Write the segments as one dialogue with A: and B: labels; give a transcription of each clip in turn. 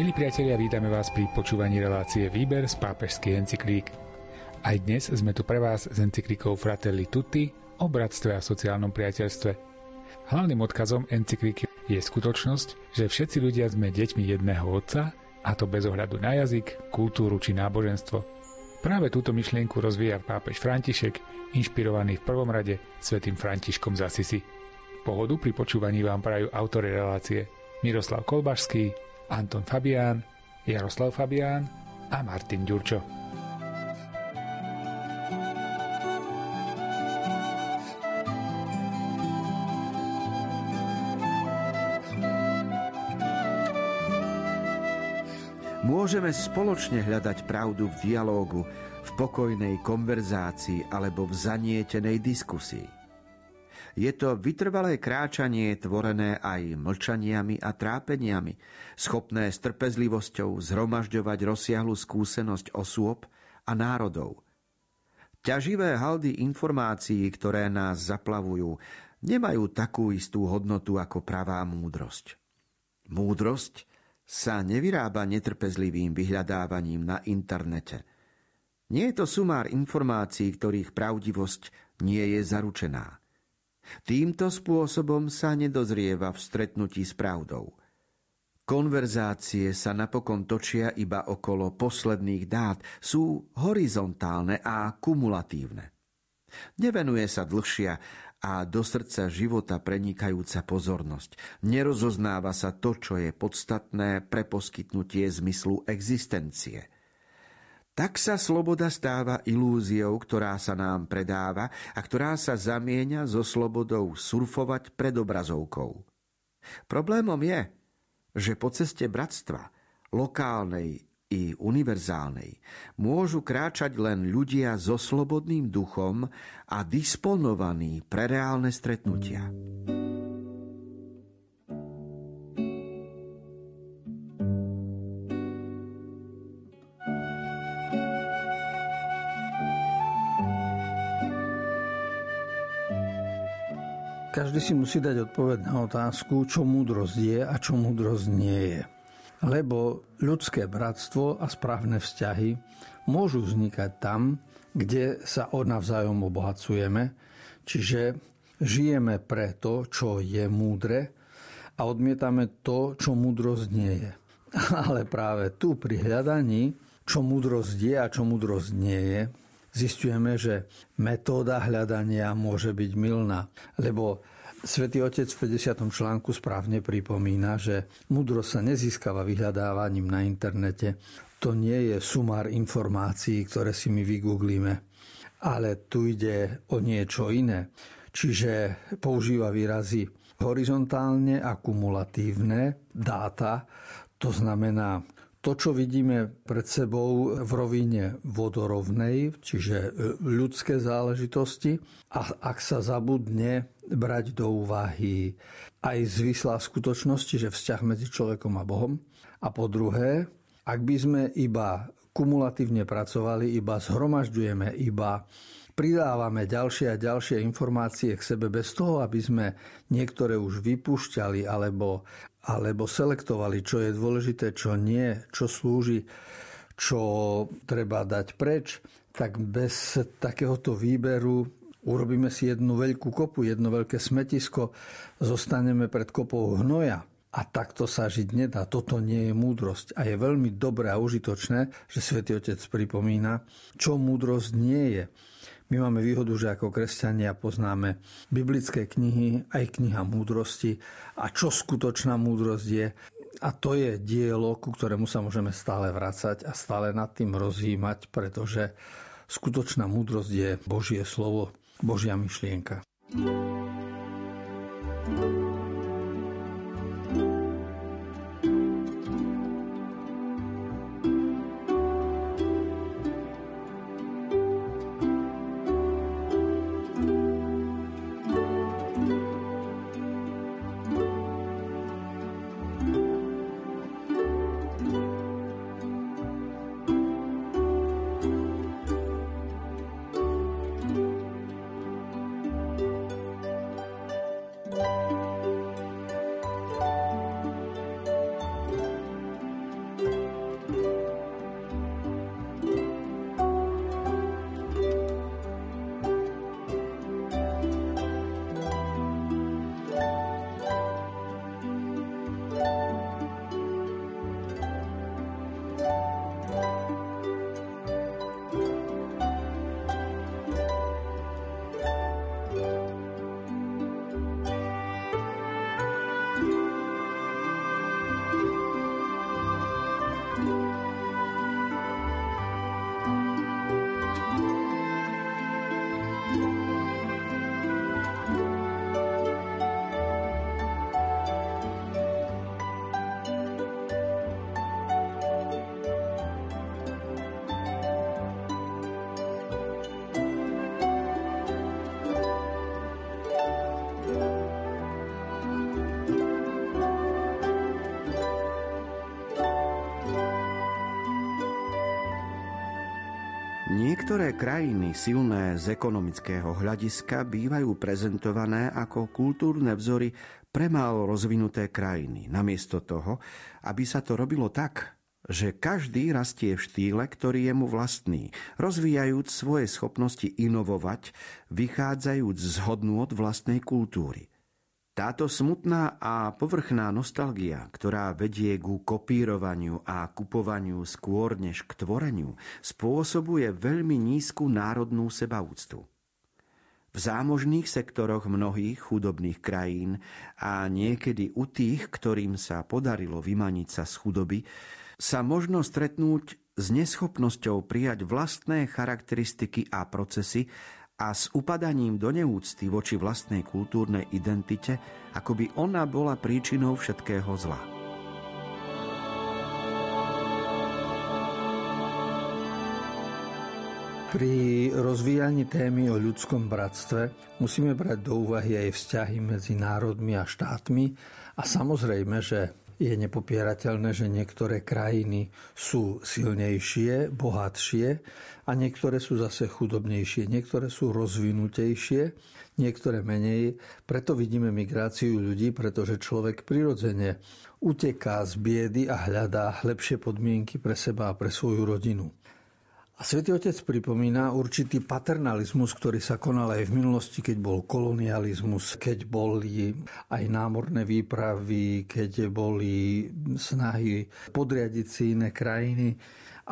A: Milí priatelia, vítame vás pri počúvaní relácie Výber z pápežských encyklík. Aj dnes sme tu pre vás s encyklikou Fratelli Tutti o bratstve a sociálnom priateľstve. Hlavným odkazom encyklíky je skutočnosť, že všetci ľudia sme deťmi jedného otca, a to bez ohľadu na jazyk, kultúru či náboženstvo. Práve túto myšlienku rozvíja pápež František, inšpirovaný v prvom rade svetým Františkom z Asisi. Pohodu pri počúvaní vám prajú autory relácie Miroslav Kolbašský, Anton Fabián, Jaroslav Fabián a Martin Ďurčo.
B: Môžeme spoločne hľadať pravdu v dialógu, v pokojnej konverzácii alebo v zanietenej diskusii. Je to vytrvalé kráčanie tvorené aj mlčaniami a trápeniami, schopné s trpezlivosťou zhromažďovať rozsiahlu skúsenosť osôb a národov. Ťaživé haldy informácií, ktoré nás zaplavujú, nemajú takú istú hodnotu ako pravá múdrosť. Múdrosť sa nevyrába netrpezlivým vyhľadávaním na internete. Nie je to sumár informácií, ktorých pravdivosť nie je zaručená. Týmto spôsobom sa nedozrieva v stretnutí s pravdou. Konverzácie sa napokon točia iba okolo posledných dát, sú horizontálne a kumulatívne. Nevenuje sa dlhšia a do srdca života prenikajúca pozornosť. Nerozoznáva sa to, čo je podstatné pre poskytnutie zmyslu existencie – tak sa sloboda stáva ilúziou, ktorá sa nám predáva a ktorá sa zamieňa so slobodou surfovať pred obrazovkou. Problémom je, že po ceste bratstva, lokálnej i univerzálnej, môžu kráčať len ľudia so slobodným duchom a disponovaní pre reálne stretnutia.
C: Každý si musí dať odpoveď na otázku, čo múdrosť je a čo múdrosť nie je. Lebo ľudské bratstvo a správne vzťahy môžu vznikať tam, kde sa od navzájom obohacujeme, čiže žijeme pre to, čo je múdre a odmietame to, čo múdrosť nie je. Ale práve tu pri hľadaní, čo múdrosť je a čo múdrosť nie je, zistujeme, že metóda hľadania môže byť milná, lebo Svetý Otec v 50. článku správne pripomína, že múdrosť sa nezískava vyhľadávaním na internete. To nie je sumár informácií, ktoré si my vygooglíme, ale tu ide o niečo iné. Čiže používa výrazy horizontálne a kumulatívne dáta, to znamená to, čo vidíme pred sebou v rovine vodorovnej, čiže e, ľudské záležitosti, a ak sa zabudne brať do úvahy aj zvislá skutočnosti, že vzťah medzi človekom a Bohom. A po druhé, ak by sme iba kumulatívne pracovali, iba zhromažďujeme, iba pridávame ďalšie a ďalšie informácie k sebe bez toho, aby sme niektoré už vypúšťali alebo, alebo selektovali, čo je dôležité, čo nie, čo slúži, čo treba dať preč, tak bez takéhoto výberu urobíme si jednu veľkú kopu, jedno veľké smetisko, zostaneme pred kopou hnoja. A takto sa žiť nedá. Toto nie je múdrosť. A je veľmi dobré a užitočné, že svätý Otec pripomína, čo múdrosť nie je. My máme výhodu, že ako kresťania poznáme biblické knihy, aj kniha múdrosti a čo skutočná múdrosť je. A to je dielo, ku ktorému sa môžeme stále vracať a stále nad tým rozjímať, pretože skutočná múdrosť je Božie slovo, Božia myšlienka. thank Bye.
B: Niektoré krajiny silné z ekonomického hľadiska bývajú prezentované ako kultúrne vzory pre málo rozvinuté krajiny, namiesto toho, aby sa to robilo tak, že každý rastie v štýle, ktorý je mu vlastný, rozvíjajúc svoje schopnosti inovovať, vychádzajúc z hodnôt vlastnej kultúry. Táto smutná a povrchná nostalgia, ktorá vedie ku kopírovaniu a kupovaniu skôr než k tvoreniu, spôsobuje veľmi nízku národnú sebaúctu. V zámožných sektoroch mnohých chudobných krajín a niekedy u tých, ktorým sa podarilo vymaniť sa z chudoby, sa možno stretnúť s neschopnosťou prijať vlastné charakteristiky a procesy a s upadaním do neúcty voči vlastnej kultúrnej identite, ako by ona bola príčinou všetkého zla.
C: Pri rozvíjaní témy o ľudskom bratstve musíme brať do úvahy aj vzťahy medzi národmi a štátmi a samozrejme, že je nepopierateľné, že niektoré krajiny sú silnejšie, bohatšie a niektoré sú zase chudobnejšie, niektoré sú rozvinutejšie, niektoré menej. Preto vidíme migráciu ľudí, pretože človek prirodzene uteká z biedy a hľadá lepšie podmienky pre seba a pre svoju rodinu. A Svetý Otec pripomína určitý paternalizmus, ktorý sa konal aj v minulosti, keď bol kolonializmus, keď boli aj námorné výpravy, keď boli snahy podriadiť si iné krajiny.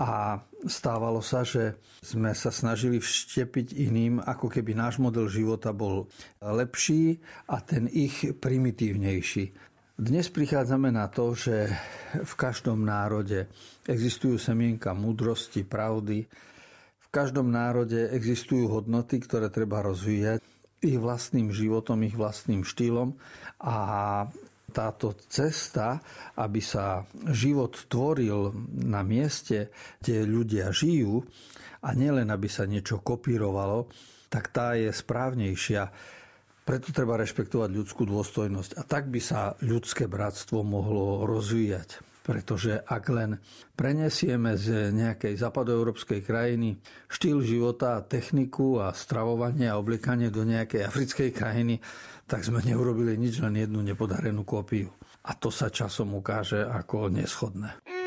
C: A stávalo sa, že sme sa snažili vštepiť iným, ako keby náš model života bol lepší a ten ich primitívnejší. Dnes prichádzame na to, že v každom národe existujú semienka múdrosti, pravdy. V každom národe existujú hodnoty, ktoré treba rozvíjať ich vlastným životom, ich vlastným štýlom a táto cesta, aby sa život tvoril na mieste, kde ľudia žijú a nielen aby sa niečo kopírovalo, tak tá je správnejšia preto treba rešpektovať ľudskú dôstojnosť. A tak by sa ľudské bratstvo mohlo rozvíjať. Pretože ak len prenesieme z nejakej západoeurópskej krajiny štýl života, techniku a stravovanie a oblikanie do nejakej africkej krajiny, tak sme neurobili nič, len jednu nepodarenú kópiu. A to sa časom ukáže ako neschodné.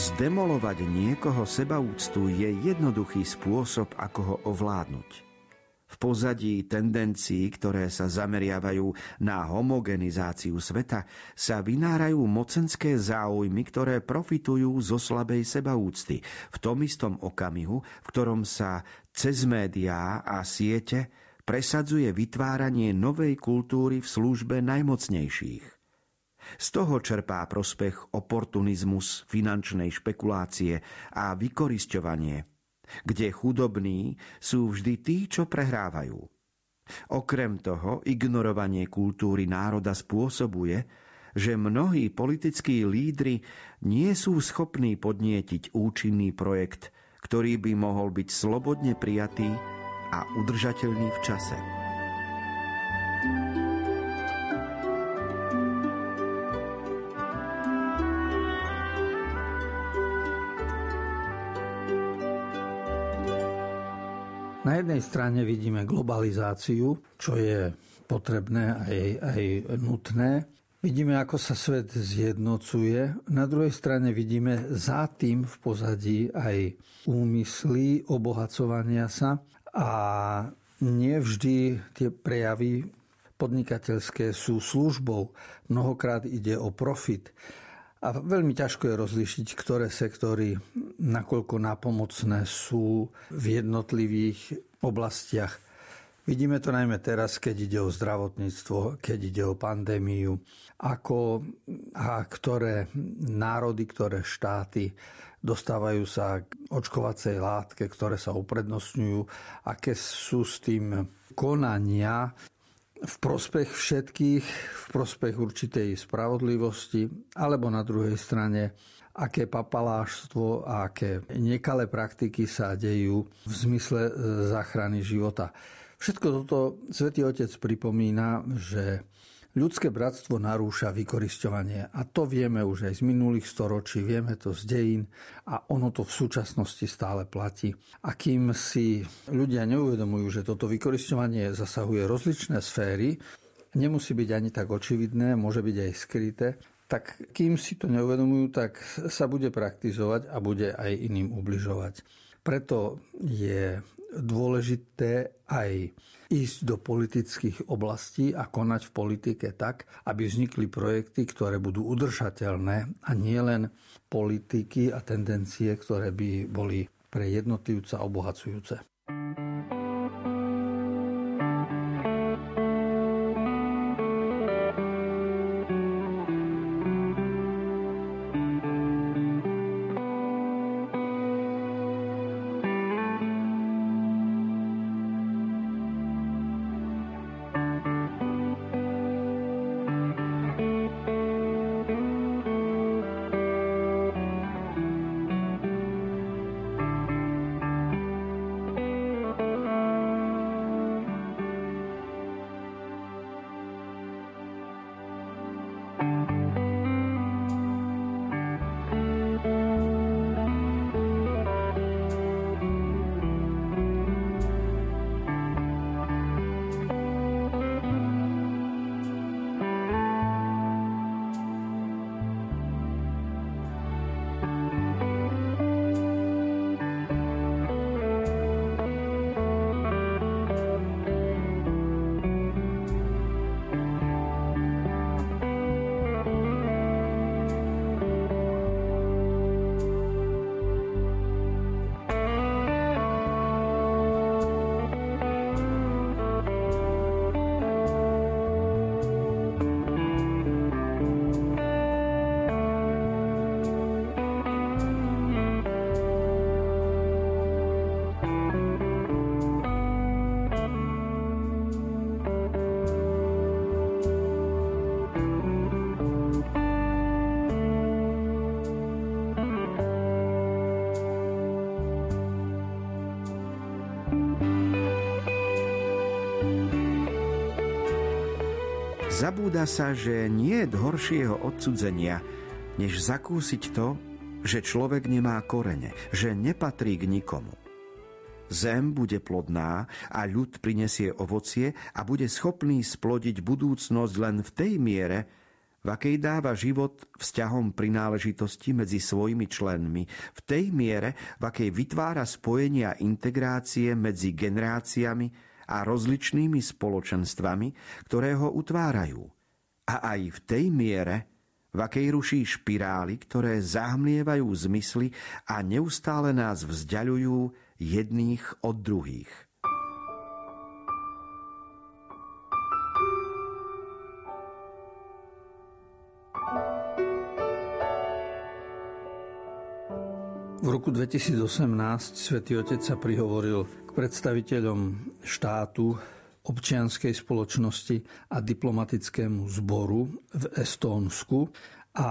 B: Zdemolovať niekoho sebaúctu je jednoduchý spôsob, ako ho ovládnuť. V pozadí tendencií, ktoré sa zameriavajú na homogenizáciu sveta, sa vynárajú mocenské záujmy, ktoré profitujú zo slabej sebaúcty v tom istom okamihu, v ktorom sa cez médiá a siete presadzuje vytváranie novej kultúry v službe najmocnejších. Z toho čerpá prospech oportunizmus finančnej špekulácie a vykorisťovanie, kde chudobní sú vždy tí, čo prehrávajú. Okrem toho, ignorovanie kultúry národa spôsobuje, že mnohí politickí lídry nie sú schopní podnietiť účinný projekt, ktorý by mohol byť slobodne prijatý a udržateľný v čase.
C: Jednej strane vidíme globalizáciu, čo je potrebné aj, aj nutné. Vidíme, ako sa svet zjednocuje. Na druhej strane vidíme za tým v pozadí aj úmysly obohacovania sa a nevždy tie prejavy podnikateľské sú službou. Mnohokrát ide o profit. A veľmi ťažko je rozlišiť, ktoré sektory, nakoľko napomocné sú v jednotlivých oblastiach. Vidíme to najmä teraz, keď ide o zdravotníctvo, keď ide o pandémiu, ako a ktoré národy, ktoré štáty dostávajú sa k očkovacej látke, ktoré sa uprednostňujú, aké sú s tým konania v prospech všetkých, v prospech určitej spravodlivosti, alebo na druhej strane, aké papaláštvo a aké nekalé praktiky sa dejú v zmysle e, záchrany života. Všetko toto Svetý Otec pripomína, že Ľudské bratstvo narúša vykorisťovanie a to vieme už aj z minulých storočí, vieme to z dejín a ono to v súčasnosti stále platí. A kým si ľudia neuvedomujú, že toto vykorisťovanie zasahuje rozličné sféry, nemusí byť ani tak očividné, môže byť aj skryté, tak kým si to neuvedomujú, tak sa bude praktizovať a bude aj iným ubližovať. Preto je dôležité aj ísť do politických oblastí a konať v politike tak, aby vznikli projekty, ktoré budú udržateľné a nie len politiky a tendencie, ktoré by boli pre jednotlivca obohacujúce.
B: Zabúda sa, že nie je horšieho odsudzenia, než zakúsiť to, že človek nemá korene, že nepatrí k nikomu. Zem bude plodná a ľud prinesie ovocie a bude schopný splodiť budúcnosť len v tej miere, v akej dáva život vzťahom prináležitosti medzi svojimi členmi, v tej miere, v akej vytvára spojenia integrácie medzi generáciami a rozličnými spoločenstvami, ktoré ho utvárajú. A aj v tej miere, v akej ruší špirály, ktoré zahmlievajú zmysly a neustále nás vzdialujú jedných od druhých.
C: V roku 2018 svätý Otec sa prihovoril k predstaviteľom štátu, občianskej spoločnosti a diplomatickému zboru v Estónsku. A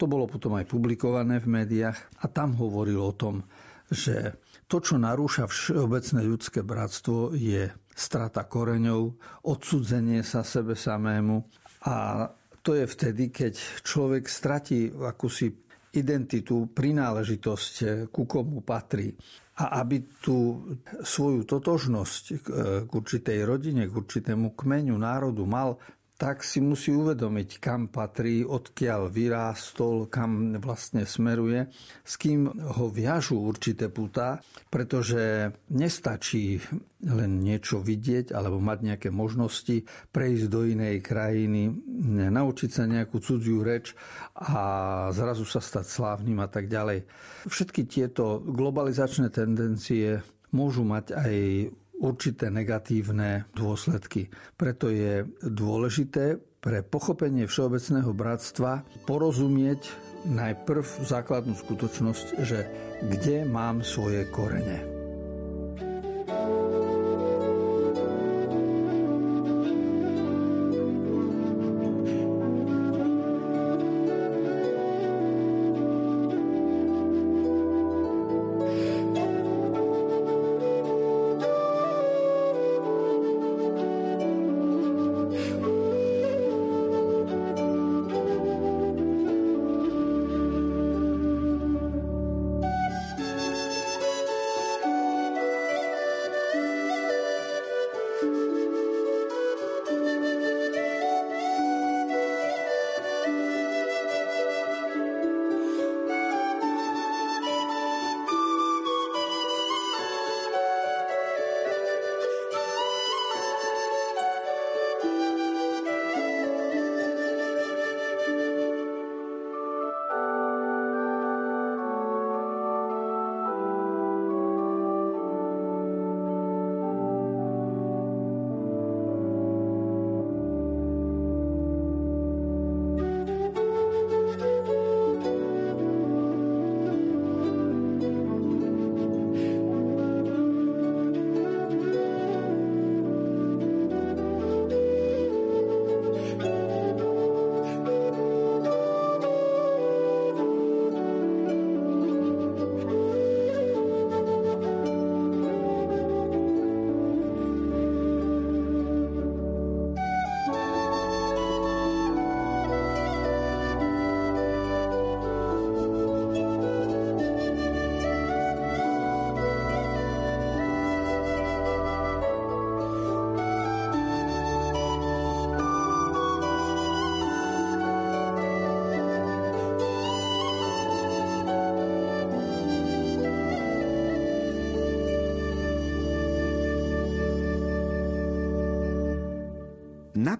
C: to bolo potom aj publikované v médiách a tam hovoril o tom, že to, čo narúša všeobecné ľudské bratstvo, je strata koreňov, odsudzenie sa sebe samému a to je vtedy, keď človek stratí akúsi identitu, prináležitosť, eh, ku komu patrí. A aby tú svoju totožnosť eh, k určitej rodine, k určitému kmeňu, národu mal, tak si musí uvedomiť, kam patrí, odkiaľ vyrástol, kam vlastne smeruje, s kým ho viažú určité putá, pretože nestačí len niečo vidieť alebo mať nejaké možnosti, prejsť do inej krajiny, naučiť sa nejakú cudziu reč a zrazu sa stať slávnym a tak ďalej. Všetky tieto globalizačné tendencie môžu mať aj určité negatívne dôsledky. Preto je dôležité pre pochopenie všeobecného bratstva porozumieť najprv základnú skutočnosť, že kde mám svoje korene.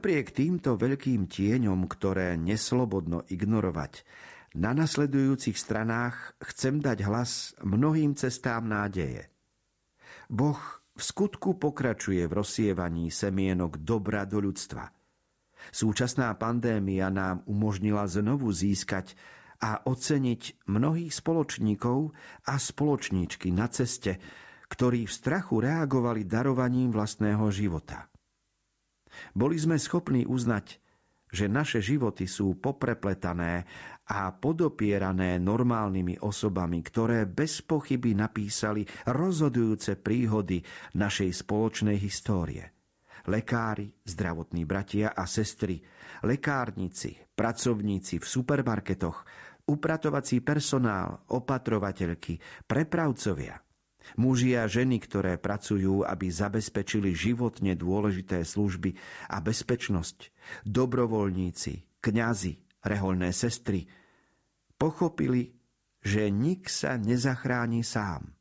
B: Napriek týmto veľkým tieňom, ktoré neslobodno ignorovať, na nasledujúcich stranách chcem dať hlas mnohým cestám nádeje. Boh v skutku pokračuje v rozsievaní semienok dobra do ľudstva. Súčasná pandémia nám umožnila znovu získať a oceniť mnohých spoločníkov a spoločníčky na ceste, ktorí v strachu reagovali darovaním vlastného života – boli sme schopní uznať, že naše životy sú poprepletané a podopierané normálnymi osobami, ktoré bez pochyby napísali rozhodujúce príhody našej spoločnej histórie. Lekári, zdravotní bratia a sestry, lekárnici, pracovníci v supermarketoch, upratovací personál, opatrovateľky, prepravcovia, Muži a ženy, ktoré pracujú, aby zabezpečili životne dôležité služby a bezpečnosť, dobrovoľníci, kňazi, reholné sestry, pochopili, že nik sa nezachráni sám.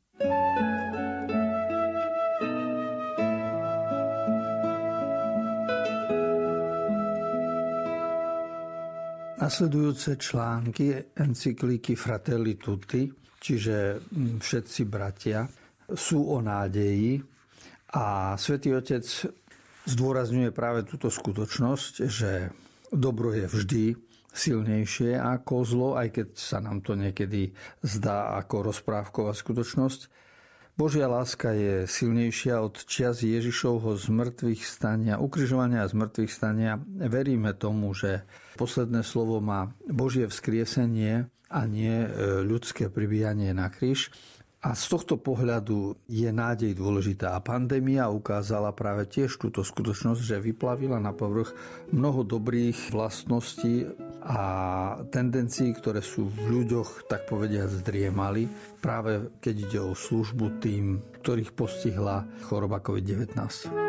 C: Nasledujúce články encyklíky Fratelli Tutti čiže mm, všetci bratia, sú o nádeji a svätý Otec zdôrazňuje práve túto skutočnosť, že dobro je vždy silnejšie ako zlo, aj keď sa nám to niekedy zdá ako rozprávková skutočnosť. Božia láska je silnejšia od čias Ježišovho zmrtvých stania, ukrižovania a zmrtvých stania. Veríme tomu, že posledné slovo má Božie vzkriesenie a nie e, ľudské pribíjanie na kríž. A z tohto pohľadu je nádej dôležitá. A pandémia ukázala práve tiež túto skutočnosť, že vyplavila na povrch mnoho dobrých vlastností a tendencií, ktoré sú v ľuďoch, tak povediať, zdriemali, práve keď ide o službu tým, ktorých postihla choroba COVID-19.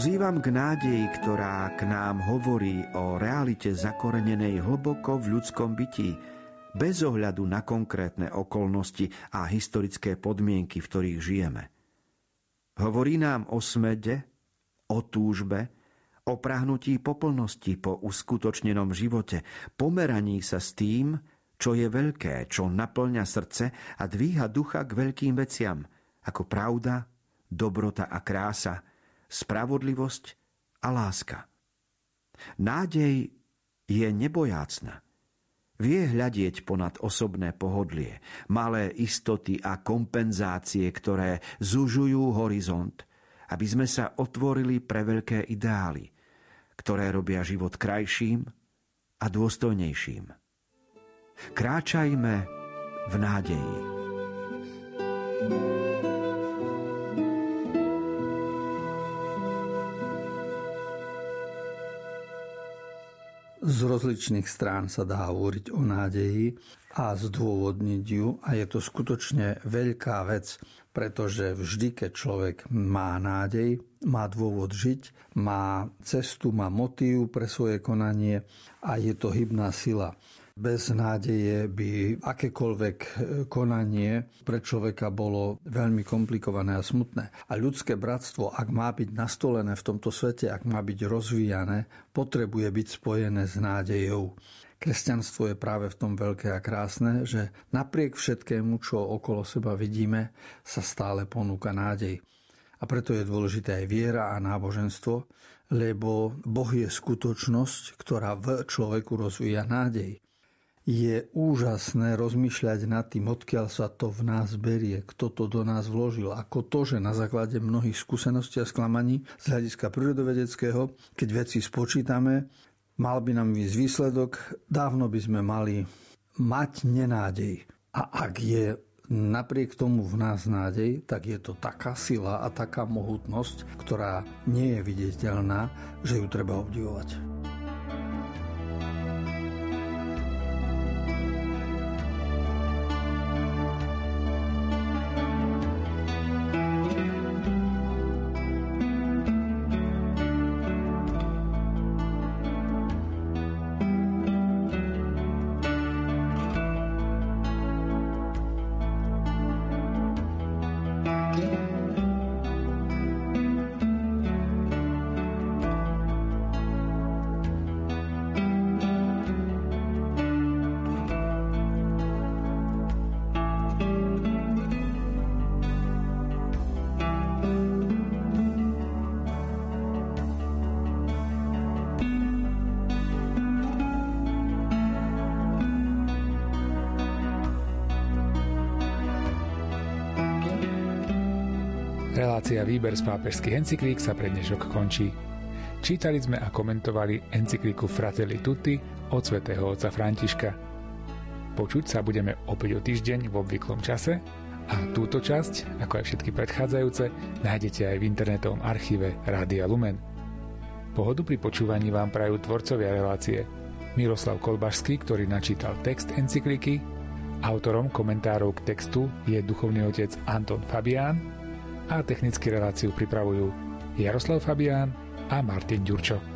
B: Pozývam k nádeji, ktorá k nám hovorí o realite zakorenenej hlboko v ľudskom bytí, bez ohľadu na konkrétne okolnosti a historické podmienky, v ktorých žijeme. Hovorí nám o smede, o túžbe, o prahnutí poplnosti po uskutočnenom živote, pomeraní sa s tým, čo je veľké, čo naplňa srdce a dvíha ducha k veľkým veciam, ako pravda, dobrota a krása – spravodlivosť a láska. Nádej je nebojácna. Vie hľadieť ponad osobné pohodlie, malé istoty a kompenzácie, ktoré zužujú horizont, aby sme sa otvorili pre veľké ideály, ktoré robia život krajším a dôstojnejším. Kráčajme v nádeji. thank you
C: z rozličných strán sa dá hovoriť o nádeji a zdôvodniť ju a je to skutočne veľká vec, pretože vždy, keď človek má nádej, má dôvod žiť, má cestu, má motív pre svoje konanie a je to hybná sila. Bez nádeje by akékoľvek e, konanie pre človeka bolo veľmi komplikované a smutné. A ľudské bratstvo, ak má byť nastolené v tomto svete, ak má byť rozvíjané, potrebuje byť spojené s nádejou. Kresťanstvo je práve v tom veľké a krásne, že napriek všetkému, čo okolo seba vidíme, sa stále ponúka nádej. A preto je dôležité aj viera a náboženstvo, lebo Boh je skutočnosť, ktorá v človeku rozvíja nádej. Je úžasné rozmýšľať nad tým, odkiaľ sa to v nás berie, kto to do nás vložil, ako to, že na základe mnohých skúseností a sklamaní z hľadiska prírodovedeckého, keď veci spočítame, mal by nám výsť výsledok, dávno by sme mali mať nenádej. A ak je napriek tomu v nás nádej, tak je to taká sila a taká mohutnosť, ktorá nie je viditeľná, že ju treba obdivovať.
A: Relácia Výber z pápežských encyklík sa pre dnešok končí. Čítali sme a komentovali encykliku Fratelli Tutti od svätého otca Františka. Počuť sa budeme opäť o týždeň v obvyklom čase a túto časť, ako aj všetky predchádzajúce, nájdete aj v internetovom archíve Rádia Lumen. Pohodu pri počúvaní vám prajú tvorcovia relácie Miroslav Kolbašský, ktorý načítal text encykliky, autorom komentárov k textu je duchovný otec Anton Fabián a technicky reláciu pripravujú Jaroslav Fabián a Martin Ďurčo.